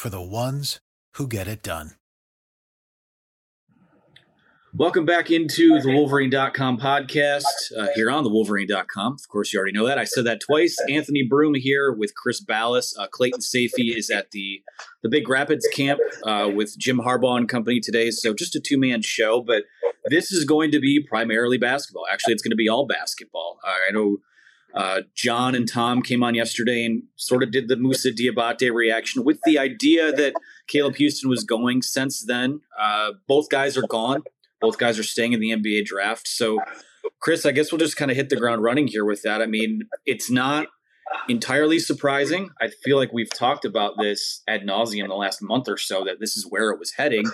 for the ones who get it done. Welcome back into the Wolverine.com podcast uh, here on the Wolverine.com. Of course, you already know that. I said that twice. Anthony Broome here with Chris Balas. Uh, Clayton Sayfie is at the, the Big Rapids camp uh, with Jim Harbaugh and company today. So just a two man show, but this is going to be primarily basketball. Actually, it's going to be all basketball. I know uh, John and Tom came on yesterday and sort of did the Moussa Diabate reaction with the idea that Caleb Houstan was going. Since then, uh, both guys are gone. Both guys are staying in the NBA draft. So, Chris, I guess we'll just kind of hit the ground running here with that. I mean, it's not entirely surprising. I feel like we've talked about this ad nauseum the last month or so that this is where it was heading.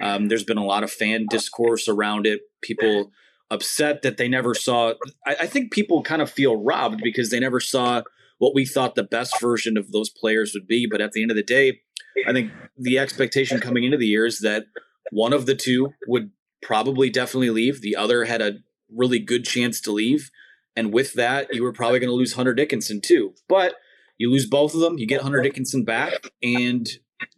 Um, there's been a lot of fan discourse around it. People upset that they never saw. I, I think people kind of feel robbed because they never saw what we thought the best version of those players would be. But at the end of the day, I think the expectation coming into the year is that one of the two would probably definitely leave. The other had a really good chance to leave. And with that, you were probably going to lose Hunter Dickinson too. But you lose both of them, you get Hunter Dickinson back, and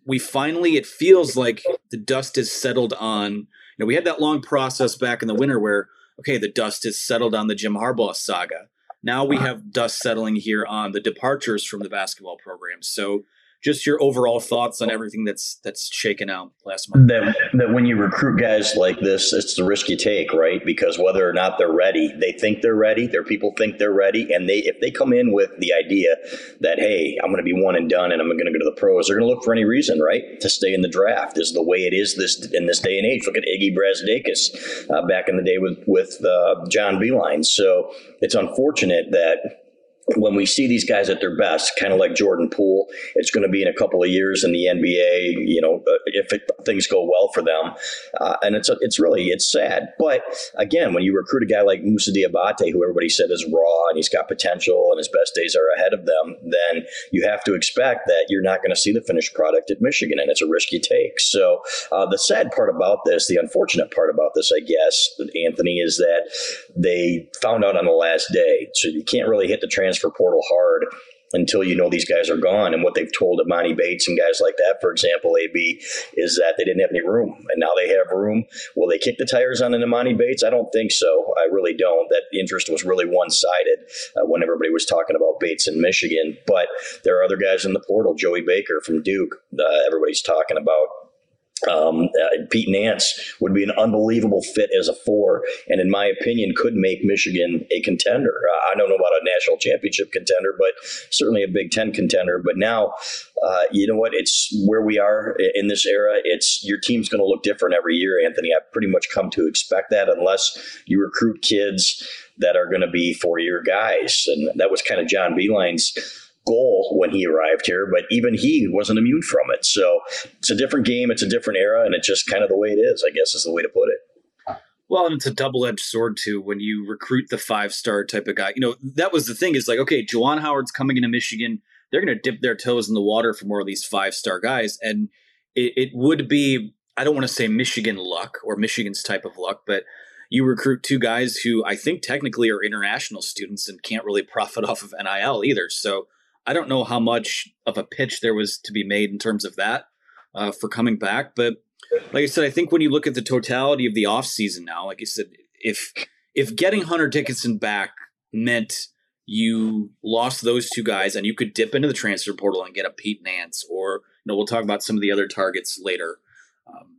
we finally, it feels like the dust has settled on. You know, we had that long process back in the winter where okay, the dust has settled on the Jim Harbaugh saga. Now we uh-huh. have dust settling here on the departures from the basketball program. So just your overall thoughts on everything that's that's shaken out last month. That, that when you recruit guys like this, it's the risk you take, right? Because whether or not they're ready, they think they're ready. Their people think they're ready, and they if they come in with the idea that hey, I'm going to be one and done, and I'm going to go to the pros, they're going to look for any reason, right, to stay in the draft. Is the way it is this in this day and age. Look at Iggy Brazdeikis uh, back in the day with with uh, John Beilein. So it's unfortunate that when we see these guys at their best, kind of like Jordan Poole, it's going to be in a couple of years in the NBA. You know, uh, if it, things go well for them, uh, and it's a, it's really it's sad. But again, when you recruit a guy like Moussa Diabate, who everybody said is raw and he's got potential and his best days are ahead of them, then you have to expect that you're not going to see the finished product at Michigan, and it's a risk you take. So uh, the sad part about this, the unfortunate part about this, I guess, Anthony, is that they found out on the last day, so you can't really hit the transfer transfer portal hard until you know these guys are gone. And what they've told Emoni Bates and guys like that, for example, AB, is that they didn't have any room, and now they have room. Will they kick the tires on an Emoni Bates? I don't think so. I really don't. That interest was really one sided uh, when everybody was talking about Bates in Michigan. But there are other guys in the portal. Joey Baker from Duke. Uh, everybody's talking about um, uh, Pete Nance would be an unbelievable fit as a four, and in my opinion, could make Michigan a contender. Uh, I don't know about a national championship contender, but certainly a Big Ten contender. But now, uh, you know what? It's where we are in this era. It's your team's going to look different every year, Anthony. I've pretty much come to expect that, unless you recruit kids that are going to be four-year guys, and that was kind of John Beilein's goal when he arrived here, but even he wasn't immune from it. So it's a different game, it's a different era, and it's just kind of the way it is, I guess is the way to put it. Well, and it's a double edged sword too when you recruit the five star type of guy. You know, that was the thing is like, okay, Juwan Howard's coming into Michigan. They're going to dip their toes in the water for more of these five star guys. And it, it would be, I don't want to say Michigan luck or Michigan's type of luck, but you recruit two guys who I think technically are international students and can't really profit off of NIL either. So I don't know how much of a pitch there was to be made in terms of that uh, for coming back. But like I said, I think when you look at the totality of the offseason now, like I said, if if getting Hunter Dickinson back meant you lost those two guys and you could dip into the transfer portal and get a Pete Nance, or you know, we'll talk about some of the other targets later. Um,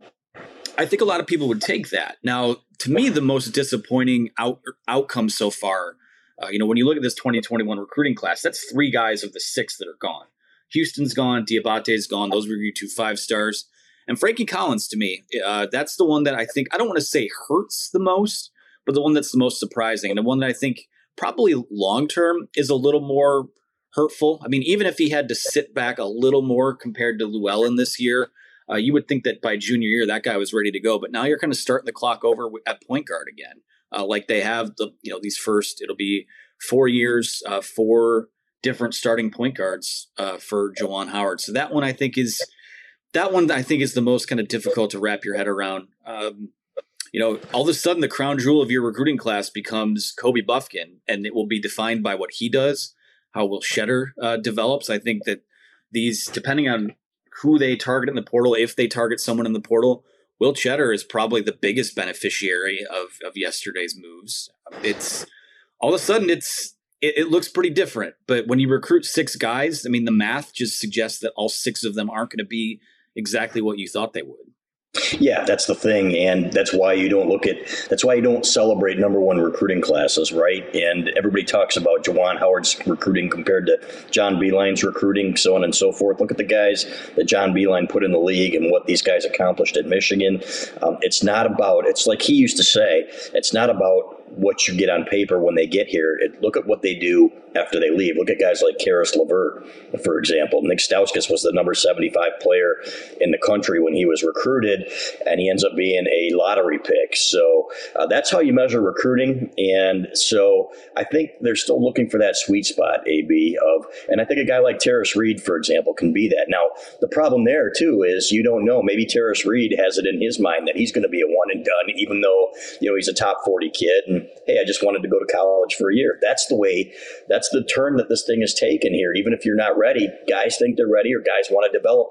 I think a lot of people would take that. Now, to me, the most disappointing out, outcome so far uh, you know, when you look at this 2021 recruiting class, that's three guys of the six that are gone. Houstan's gone, Diabate's gone. Those were your two five stars. And Frankie Collins, to me, uh, that's the one that I think, I don't want to say hurts the most, but the one that's the most surprising. And the one that I think probably long term is a little more hurtful. I mean, even if he had to sit back a little more compared to Llewellyn this year, uh, you would think that by junior year that guy was ready to go. But now you're kind of starting the clock over at point guard again uh, like they have the you know these first it'll be four years, uh, four different starting point guards uh, for Juwan Howard. So that one I think is that one I think is the most kind of difficult to wrap your head around. Um, you know, all of a sudden the crown jewel of your recruiting class becomes Kobe Bufkin, and it will be defined by what he does, how Will Tschetter uh, develops. I think that these, depending on who they target in the portal, if they target someone in the portal, Will Tschetter is probably the biggest beneficiary of of yesterday's moves. It's all of a sudden it's it, it, looks pretty different. But when you recruit six guys, I mean, the math just suggests that all six of them aren't going to be exactly what you thought they would. Yeah, that's the thing, and that's why you don't look at. That's why you don't celebrate number one recruiting classes, right? And everybody talks about Juwan Howard's recruiting compared to John Beilein's recruiting, so on and so forth. Look at the guys that John Beilein put in the league and what these guys accomplished at Michigan. Um, it's not about. It's like he used to say. It's not about what you get on paper when they get here. It, look at what they do after they leave. Look at guys like Caris LeVert, for example. Nick Stauskas was the number 75 player in the country when he was recruited, and he ends up being a lottery pick. So uh, that's how you measure recruiting. And so I think they're still looking for that sweet spot, AB, of, and I think a guy like Tarris Reed, for example, can be that. Now, the problem there, too, is you don't know. Maybe Tarris Reed has it in his mind that he's going to be a one and done, even though, you know, he's a top 40 kid. And hey, I just wanted to go to college for a year. That's the way, that's the turn that this thing has taken here. Even if you're not ready, guys think they're ready or guys want to develop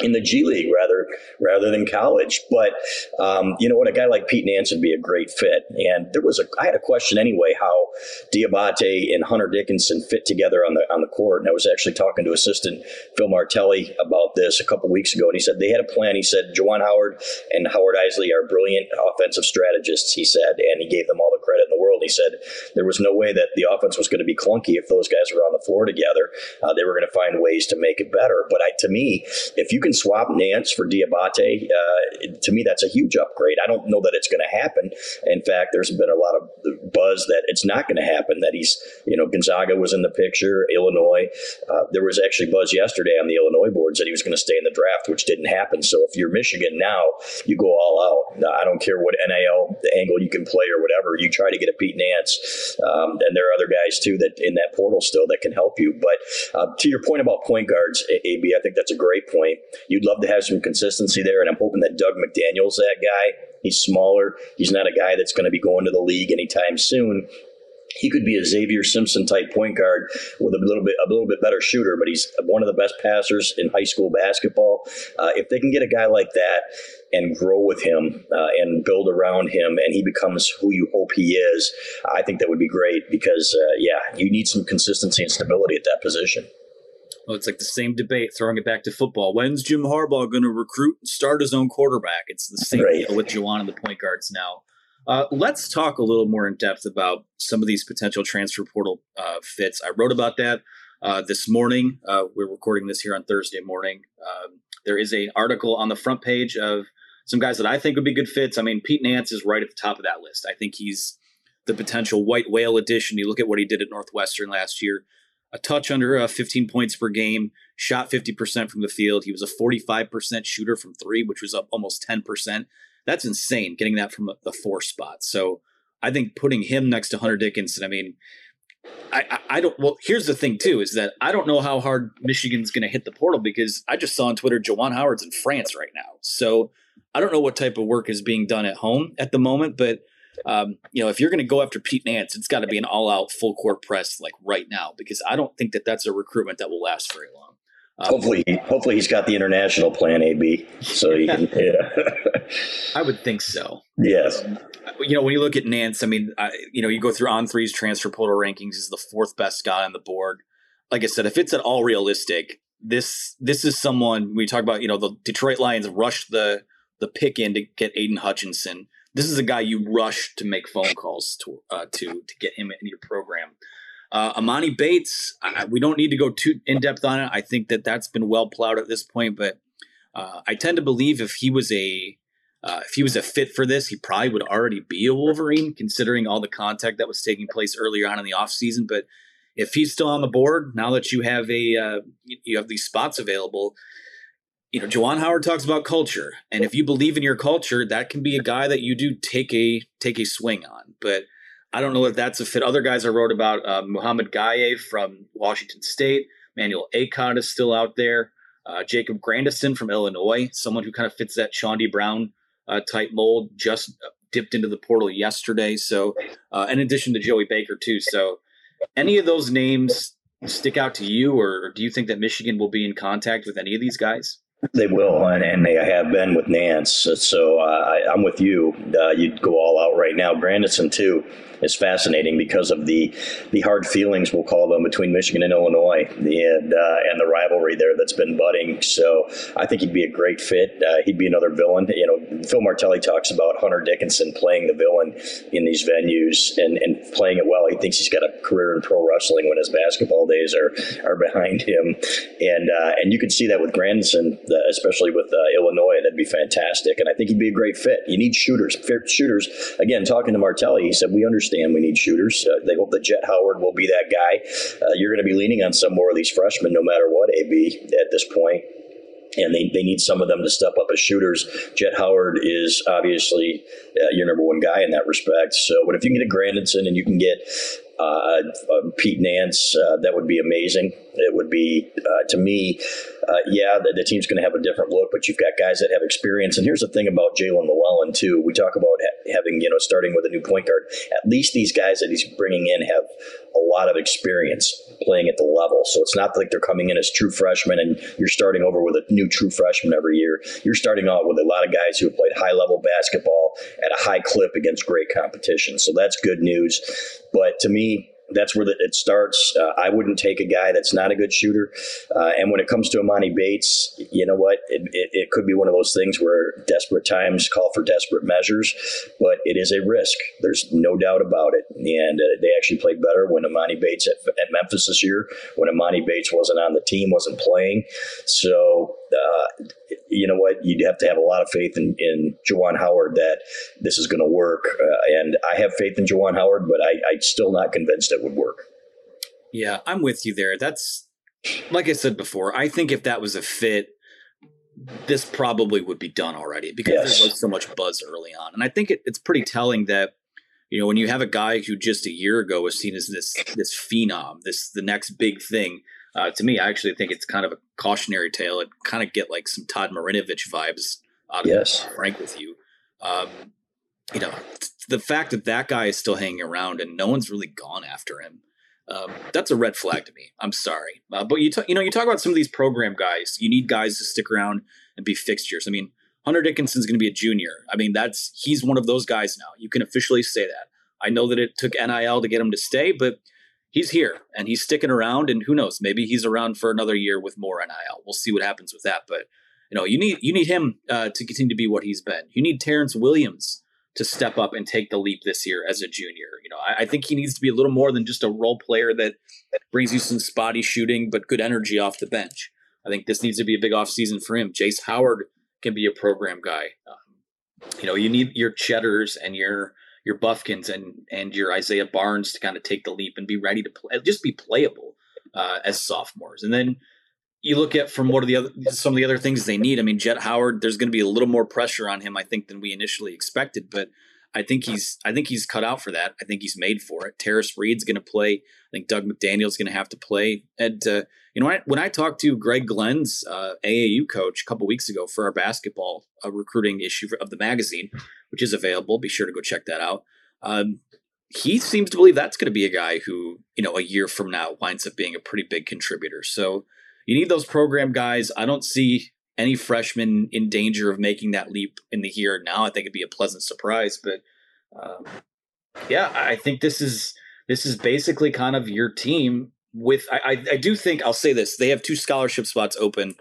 in the G League rather rather than college. But um, you know what, a guy like Pete Nance would be a great fit. And there was a I had a question anyway how Diabate and Hunter Dickinson fit together on the on the court. And I was actually talking to assistant Phil Martelli about this a couple weeks ago, and he said they had a plan. He said Juwan Howard and Howard Eisley are brilliant offensive strategists. He said, and he gave them all the credit in the world. He said there was no way that the offense was going to be clunky if those guys were on the floor together. Uh, they were going to find ways to make it better. But I, to me, if you can swap Nance for Diabate, uh, to me that's a huge upgrade. I don't know that it's going to happen. In fact, there's been a lot of buzz that it's not going to happen. That he's, you know, Gonzaga was in the picture, Illinois. Uh, there was actually buzz yesterday on the Illinois boards that he was going to stay in the draft, which didn't happen. So if you're Michigan now, you go all out. I don't care what NIL angle you can play or whatever. You try to get a Pete Nance, um, and there are other guys too that in that portal still that can help you. But uh, to your point about point guards, AB, I think that's a great point. You'd love to have some consistency there, and I'm hoping that Dug McDaniel's that guy. He's smaller. He's not a guy that's going to be going to the league anytime soon. He could be a Xavier Simpson type point guard with a little bit a little bit better shooter, but he's one of the best passers in high school basketball. Uh, if they can get a guy like that and grow with him uh, and build around him, and he becomes who you hope he is, I think that would be great because uh, yeah, you need some consistency and stability at that position. Well, it's like the same debate, throwing it back to football. When's Jim Harbaugh going to recruit and start his own quarterback? It's the same right. deal with Juwan and the point guards now. Uh, let's talk a little more in depth about some of these potential transfer portal uh, fits. I wrote about that uh, this morning. Uh, we're recording this here on Thursday morning. Um, there is an article on the front page of some guys that I think would be good fits. I mean, Pete Nance is right at the top of that list. I think he's the potential white whale addition. You look at what he did at Northwestern last year a touch under uh, 15 points per game, shot 50% from the field. He was a 45% shooter from three, which was up almost 10%. That's insane getting that from the four spot. So I think putting him next to Hunter Dickinson, I mean, I, I, I don't. Well, here's the thing too: is that I don't know how hard Michigan's going to hit the portal because I just saw on Twitter Juwan Howard's in France right now. So I don't know what type of work is being done at home at the moment, but um, you know, if you're going to go after Pete Nance, it's got to be an all-out full court press like right now because I don't think that that's a recruitment that will last very long. Um, hopefully, hopefully he's got the international plan, AB, so he can. Yeah. I would think so. Yes. Um, you know, when you look at Nance, I mean, I, you know, you go through on three's transfer portal rankings, he's the fourth best guy on the board. Like I said, if it's at all realistic, this this is someone we talk about. You know, the Detroit Lions rushed the the pick in to get Aidan Hutchinson. This is a guy you rush to make phone calls to uh, to to get him in your program. Uh, Emoni Bates, I, we don't need to go too in depth on it. I think that that's been well plowed at this point, but uh, I tend to believe if he was a uh, if he was a fit for this, he probably would already be a Wolverine, considering all the contact that was taking place earlier on in the offseason. But if he's still on the board now that you have a uh, you have these spots available, you know, Juwan Howard talks about culture, and if you believe in your culture, that can be a guy that you do take a take a swing on. But I don't know if that's a fit. Other guys I wrote about, uh, Mouhamed Gueye from Washington State, Manuel Akot is still out there, uh, Jacob Grandison from Illinois, someone who kind of fits that Chaundee Brown uh, type mold, just dipped into the portal yesterday. So, uh, in addition to Joey Baker too. So, any of those names stick out to you, or do you think that Michigan will be in contact with any of these guys? They will, and, and they have been with Nance. So uh, I, am with you. Uh, you'd go all out right now. Grandison too is fascinating because of the the hard feelings we'll call them between Michigan and Illinois, and uh, and the rivalry there that's been budding. So I think he'd be a great fit. Uh, he'd be another villain. You know, Phil Martelli talks about Hunter Dickinson playing the villain in these venues and, and playing it well. He thinks he's got a career in pro wrestling when his basketball days are are behind him, and uh, and you can see that with Grandison, especially with uh, Illinois. That'd be fantastic, and I think he'd be a great fit. You need shooters, shooters. Again, talking to Martelli, he said we understand we need shooters. Uh, they hope that Jett Howard will be that guy. Uh, you're going to be leaning on some more of these freshmen, no matter what, AB, at this point and they, they need some of them to step up as shooters. Jett Howard is obviously uh, your number one guy in that respect. So, but if you can get a Grandison and you can get uh, uh, Pete Nance, uh, that would be amazing. It would be, uh, to me, uh, yeah, the, the team's going to have a different look, but you've got guys that have experience. And here's the thing about Jaelin Llewellyn, too. We talk about ha- having, you know, starting with a new point guard. At least these guys that he's bringing in have a lot of experience playing at the level. So it's not like they're coming in as true freshmen and you're starting over with a new true freshman every year. You're starting out with a lot of guys who have played high level basketball at a high clip against great competition. So that's good news. But to me, that's where it starts. Uh, I wouldn't take a guy that's not a good shooter. Uh, and when it comes to Emoni Bates, you know what? It, it, it, could be one of those things where desperate times call for desperate measures, but it is a risk. There's no doubt about it. And uh, they actually played better when Emoni Bates at, at, Memphis this year, when Emoni Bates wasn't on the team, wasn't playing. So uh, you know what? You'd have to have a lot of faith in, in Juwan Howard that this is going to work. Uh, and I have faith in Juwan Howard, but I, I'm still not convinced it would work. Yeah, I'm with you there. That's like I said before. I think if that was a fit, this probably would be done already because yes. there was so much buzz early on. And I think it, it's pretty telling that you know when you have a guy who just a year ago was seen as this this phenom, this the next big thing uh, to me, I actually think it's kind of a cautionary tale. It kind of get like some Todd Marinovich vibes out of yes. frank with you. Um, you know, the fact that that guy is still hanging around and no one's really gone after him, um, that's a red flag to me. I'm sorry, uh, but you t- you know you talk about some of these program guys. You need guys to stick around and be fixtures. I mean, Hunter Dickinson's going to be a junior. I mean, that's he's one of those guys now. You can officially say that. I know that it took NIL to get him to stay, but he's here and he's sticking around. And who knows? Maybe he's around for another year with more NIL. We'll see what happens with that. But you know, you need you need him uh, to continue to be what he's been. You need Terrence Williams to step up and take the leap this year as a junior. You know, I, I think he needs to be a little more than just a role player that, that brings you some spotty shooting but good energy off the bench. I think this needs to be a big offseason for him. Jace Howard can be a program guy. Um, you know, you need your Tschetters and your your Bufkins and and your Isaiah Barnes to kind of take the leap and be ready to play, just be playable uh, as sophomores. And then you look at from what are the other some of the other things they need. I mean, Jett Howard, there's going to be a little more pressure on him, I think, than we initially expected, but. I think he's I think he's cut out for that. I think he's made for it. Tarris Reed's going to play. I think Dug McDaniel's going to have to play. And uh, you know, when I, when I talked to Gregg Glenn's uh, AAU coach a couple weeks ago for our basketball uh, recruiting issue of the magazine, which is available, be sure to go check that out. Um, he seems to believe that's going to be a guy who, you know, a year from now winds up being a pretty big contributor. So you need those program guys. I don't see any freshman in danger of making that leap in the here and now. I think it'd be a pleasant surprise, but um, yeah, I think this is this is basically kind of your team with I, I, I do think I'll say this: they have two scholarship spots open.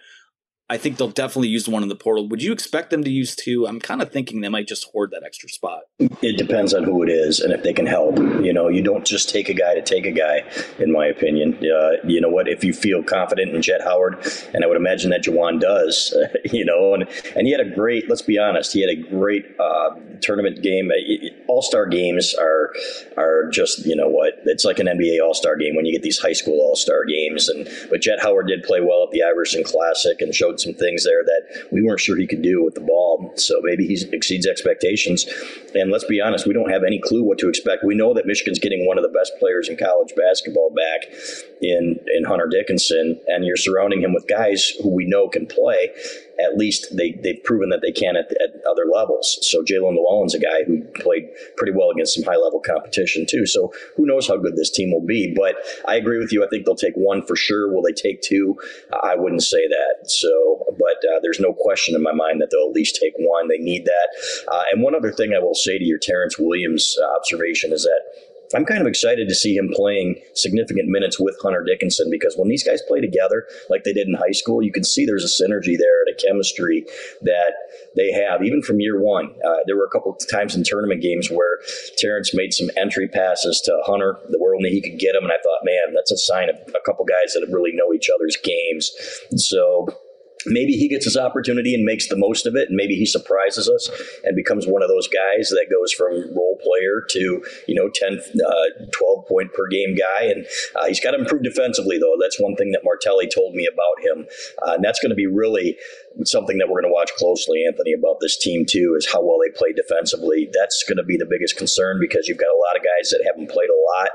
I think they'll definitely use one in the portal. Would you expect them to use two? I'm kind of thinking they might just hoard that extra spot. It depends on who it is and if they can help. You know, you don't just take a guy to take a guy, in my opinion. Uh, you know what? If you feel confident in Jett Howard, and I would imagine that Juwan does, uh, you know, and, and he had a great, let's be honest, he had a great uh, tournament game. All star games are are just, you know what? It's like an NBA All Star game when you get these high school All Star games. And But Jett Howard did play well at the Iverson Classic and showed some things there that we weren't sure he could do with the ball. So maybe he exceeds expectations. And let's be honest, we don't have any clue what to expect. We know that Michigan's getting one of the best players in college basketball back in in Hunter Dickinson, and you're surrounding him with guys who we know can play at least they, they've proven that they can at, at other levels. So Jaelin Llewellyn's a guy who played pretty well against some high level competition too. So who knows how good this team will be? But I agree with you. I think they'll take one for sure. Will they take two? I wouldn't say that. So, but uh, there's no question in my mind that they'll at least take one. They need that. Uh, and one other thing I will say to your Terrence Williams uh, observation is that I'm kind of excited to see him playing significant minutes with Hunter Dickinson because when these guys play together like they did in high school, you can see there's a synergy there and a chemistry that they have, even from year one. Uh, there were a couple times in tournament games where Terrence made some entry passes to Hunter where only he could get them, and I thought, man, that's a sign of a couple guys that really know each other's games. So maybe he gets his opportunity and makes the most of it and maybe he surprises us and becomes one of those guys that goes from role player to you know 10 uh, 12 point per game guy. And uh, he's got to improve defensively though. That's one thing that martelli told me about him. Uh, and that's going to be really something that we're going to watch closely anthony about this team too is how well they play defensively that's going to be the biggest concern because you've got a lot of guys that haven't played a lot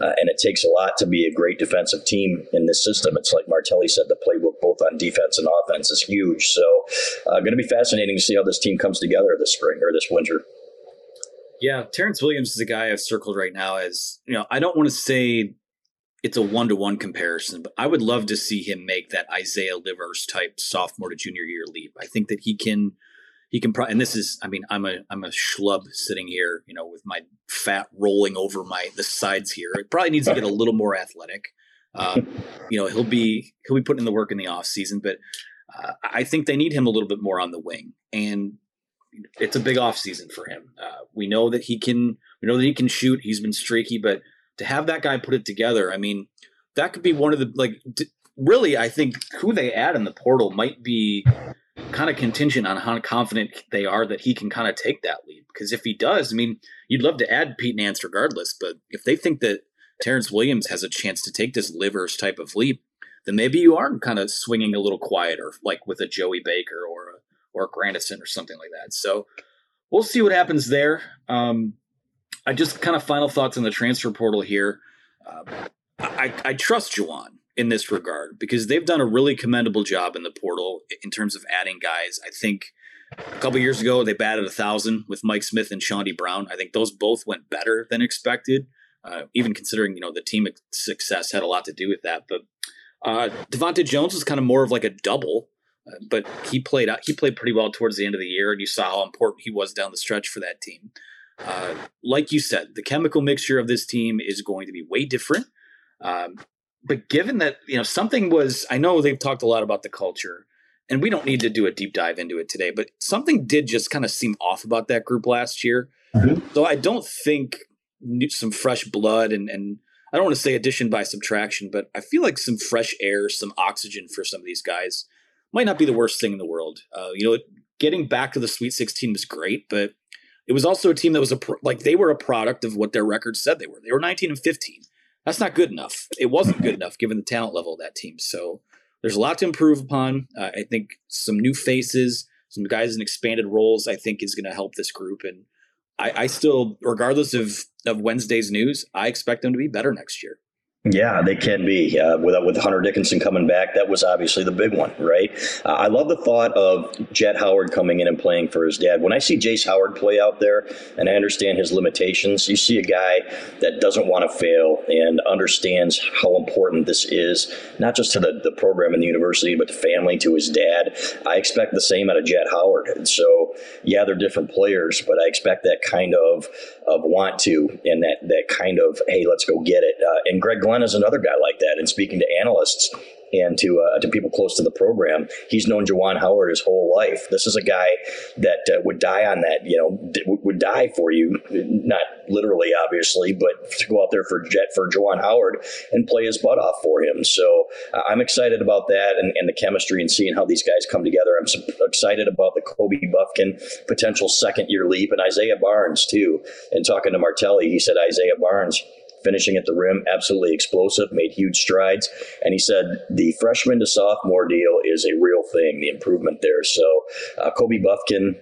uh, and it takes a lot to be a great defensive team in this system it's like martelli said the playbook both on defense and offense is huge. So, uh, going to be fascinating to see how this team comes together this spring or this winter. Yeah, Terrence Williams is a guy I've circled right now as, you know, I don't want to say it's a one to one comparison, but I would love to see him make that Isaiah Livers type sophomore to junior year leap. I think that he can, he can, pro- and this is, I mean, I'm a, I'm a schlub sitting here, you know, with my fat rolling over my, the sides here. It probably needs to get a little more athletic. Uh, you know, he'll be, he'll be putting in the work in the off season, but uh, I think they need him a little bit more on the wing, and it's a big off season for him. Uh, we know that he can. We know that he can shoot. He's been streaky, but to have that guy put it together, I mean, that could be one of the like. D- really, I think who they add in the portal might be kind of contingent on how confident they are that he can kind of take that leap. Because if he does, I mean, you'd love to add Pete Nance regardless, but if they think that Terrence Williams has a chance to take this livers type of leap, then maybe you are kind of swinging a little quieter, like with a Joey Baker or a, or a Grandison or something like that. So we'll see what happens there. Um, I just kind of final thoughts on the transfer portal here. Uh, I, I trust Juwan in this regard because they've done a really commendable job in the portal in terms of adding guys. I think A couple years ago, they batted a thousand with Mike Smith and Chaundee Brown. I think those both went better than expected. Uh, even considering you know the team success had a lot to do with that. But uh, DeVante' Jones was kind of more of like a double, uh, but he played. He played pretty well towards the end of the year, and you saw how important he was down the stretch for that team. Uh, like you said, the chemical mixture of this team is going to be way different. Um, but given that you know something was, I know they've talked a lot about the culture, and we don't need to do a deep dive into it today. But something did just kind of seem off about that group last year. Mm-hmm. So I don't think some fresh blood and and I don't want to say addition by subtraction, but I feel like some fresh air, some oxygen for some of these guys might not be the worst thing in the world. Uh, you know, getting back to the Sweet 16 was great, but it was also a team that was a pro- like they were a product of what their records said they were. They were 19 and 15. That's not good enough. It wasn't good enough given the talent level of that team. So there's a lot to improve upon. Uh, I think some new faces, some guys in expanded roles, I think is going to help this group and I, I still, regardless of of Wednesday's news, I expect them to be better next year. Yeah, they can be. Uh, with with Hunter Dickinson coming back, that was obviously the big one, right? Uh, I love the thought of Jett Howard coming in and playing for his dad. When I see Jace Howard play out there, and I understand his limitations, you see a guy that doesn't want to fail and understands how important this is, not just to the, the program and the university, but to family, to his dad. I expect the same out of Jett Howard. And so, yeah, they're different players, but I expect that kind of of want to and that that kind of hey, let's go get it. Uh, and Gregg Glenn is another guy like that. And speaking to analysts, and to uh, to people close to the program. He's known Juwan Howard his whole life. This is a guy that uh, would die on that, you know, d- would die for you, not literally, obviously, but to go out there for Jett for Juwan Howard and play his butt off for him. So uh, I'm excited about that and, and, the chemistry and seeing how these guys come together. I'm so excited about the Kobe Bufkin potential second year leap and Isaiah Barnes too. And talking to Martelli, he said Isaiah Barnes finishing at the rim, absolutely explosive, made huge strides. And he said the freshman to sophomore deal is a real thing, the improvement there. So uh, Kobe Bufkin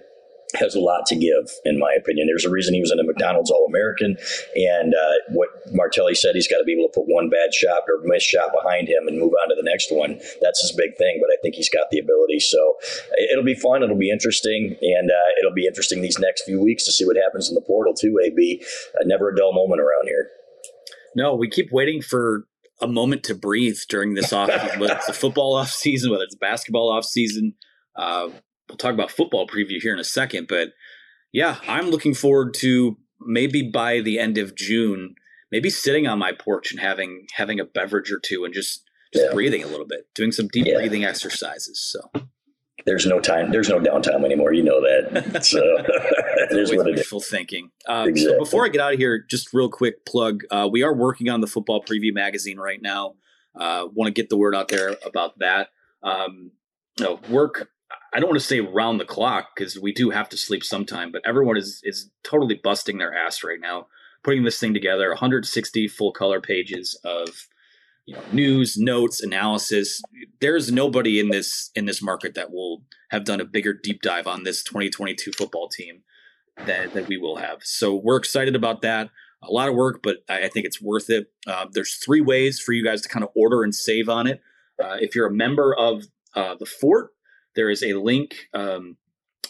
has a lot to give, in my opinion. There's a reason he was in a McDonald's All American. And uh, what Martelli said, he's got to be able to put one bad shot or miss shot behind him and move on to the next one. That's his big thing, but I think he's got the ability. So it'll be fun. It'll be interesting. And uh, it'll be interesting these next few weeks to see what happens in the portal, too, AB. Uh, never a dull moment around here. No, we keep waiting for a moment to breathe during this off, whether it's the football off season, whether it's basketball off season. Uh, we'll talk about football preview here in a second, but yeah, I'm looking forward to maybe by the end of June, maybe sitting on my porch and having having a beverage or two and just just yeah. breathing a little bit, doing some deep yeah. breathing exercises. So there's no time. There's no downtime anymore. You know that. So it is what it is. thinking. Um, exactly. So before I get out of here, just real quick plug. Uh, we are working on the football preview magazine right now. Uh, Want to get the word out there about that. Um, you know, work. I don't want to say round the clock because we do have to sleep sometime, but everyone is is totally busting their ass right now putting this thing together. 160 full color pages of you know news notes analysis. There's nobody in this in this market that will have done a bigger deep dive on this 2022 football team that, that we will have. So we're excited about that. A lot of work but i, I think it's worth it. Uh, there's three ways for you guys to kind of order and save on it. Uh, if you're a member of uh, the fort there is a link um,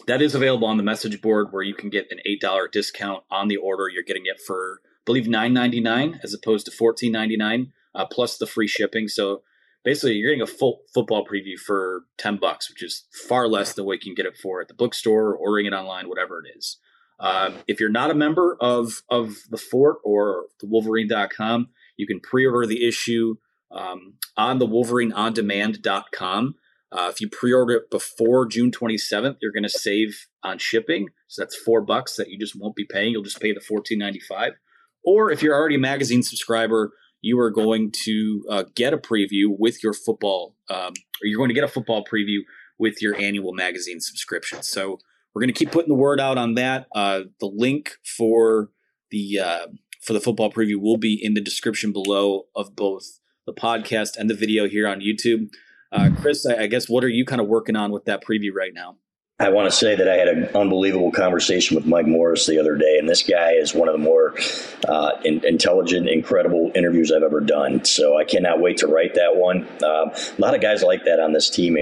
that is available on the message board where you can get an $8 discount on the order you're getting it for I believe $9.99 as opposed to $14.99 uh, plus the free shipping. So basically, you're getting a full football preview for ten bucks, which is far less than what you can get it for at the bookstore, ordering it online, whatever it is. Um, if you're not a member of of the Fort or the Wolverine.com, you can pre-order the issue um, on the WolverineOnDemand.com. Uh, if you pre-order it before June 27th, you're going to save on shipping. So that's four bucks that you just won't be paying. You'll just pay the 14.95. Or if you're already a magazine subscriber, you are going to uh, get a preview with your football, um, or you're going to get a football preview with your annual magazine subscription. So we're going to keep putting the word out on that. Uh, the link for the uh, for the football preview will be in the description below of both the podcast and the video here on YouTube. Uh, Chris, I, I guess what are you kind of working on with that preview right now? I want to say that I had an unbelievable conversation with Mike Morris the other day, and this guy is one of the more uh, in, intelligent, incredible interviews I've ever done. So I cannot wait to write that one. Um, a lot of guys like that on this team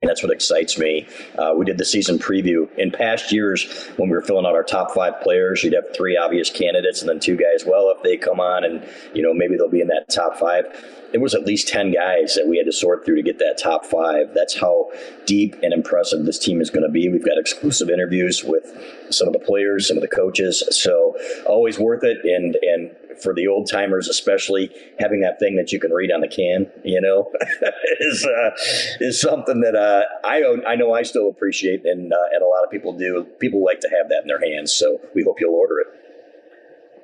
And that's what excites me. Uh, we did the season preview. In past years, when we were filling out our top five players, you'd have three obvious candidates and then two guys. Well, if they come on and, you know, maybe they'll be in that top five. It was at least 10 guys that we had to sort through to get that top five. That's how deep and impressive this team is going to be. We've got exclusive interviews with some of the players, some of the coaches. So always worth it. And, and for the old timers, especially having that thing that you can read on the can, you know, is uh, is something that uh, I I know I still appreciate, and uh, and a lot of people do. People like to have that in their hands, so we hope you'll order it.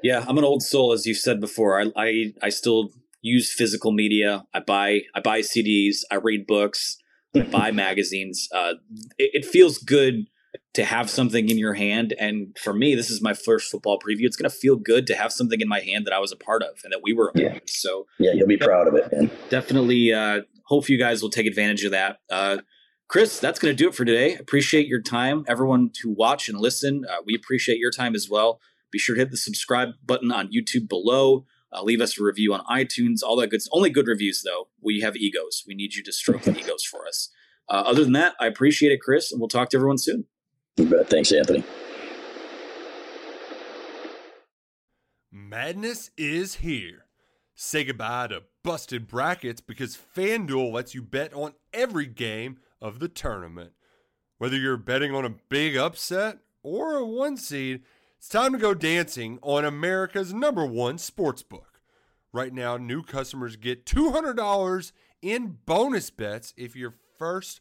Yeah, I'm an old soul, as you've said before. I I, I still use physical media. I buy I buy CDs. I read books. I buy magazines. Uh, it, it feels good to have something in your hand. And for me, this is my first football preview. It's going to feel good to have something in my hand that I was a part of and that we were a part of. So yeah, you'll be proud of it, man. Definitely. Uh, hope you guys will take advantage of that. Uh, Chris, that's going to do it for today. Appreciate your time, everyone to watch and listen. Uh, we appreciate your time as well. Be sure to hit the subscribe button on YouTube below. Uh, leave us a review on iTunes. All that good. Only good reviews though. We have egos. We need you to stroke the egos for us. Uh, other than that, I appreciate it, Chris, and we'll talk to everyone soon. Thanks, Anthony. Madness is here. Say goodbye to busted brackets because FanDuel lets you bet on every game of the tournament. Whether you're betting on a big upset or a one seed, it's time to go dancing on America's number one sportsbook. Right now, new customers get $200 in bonus bets if your first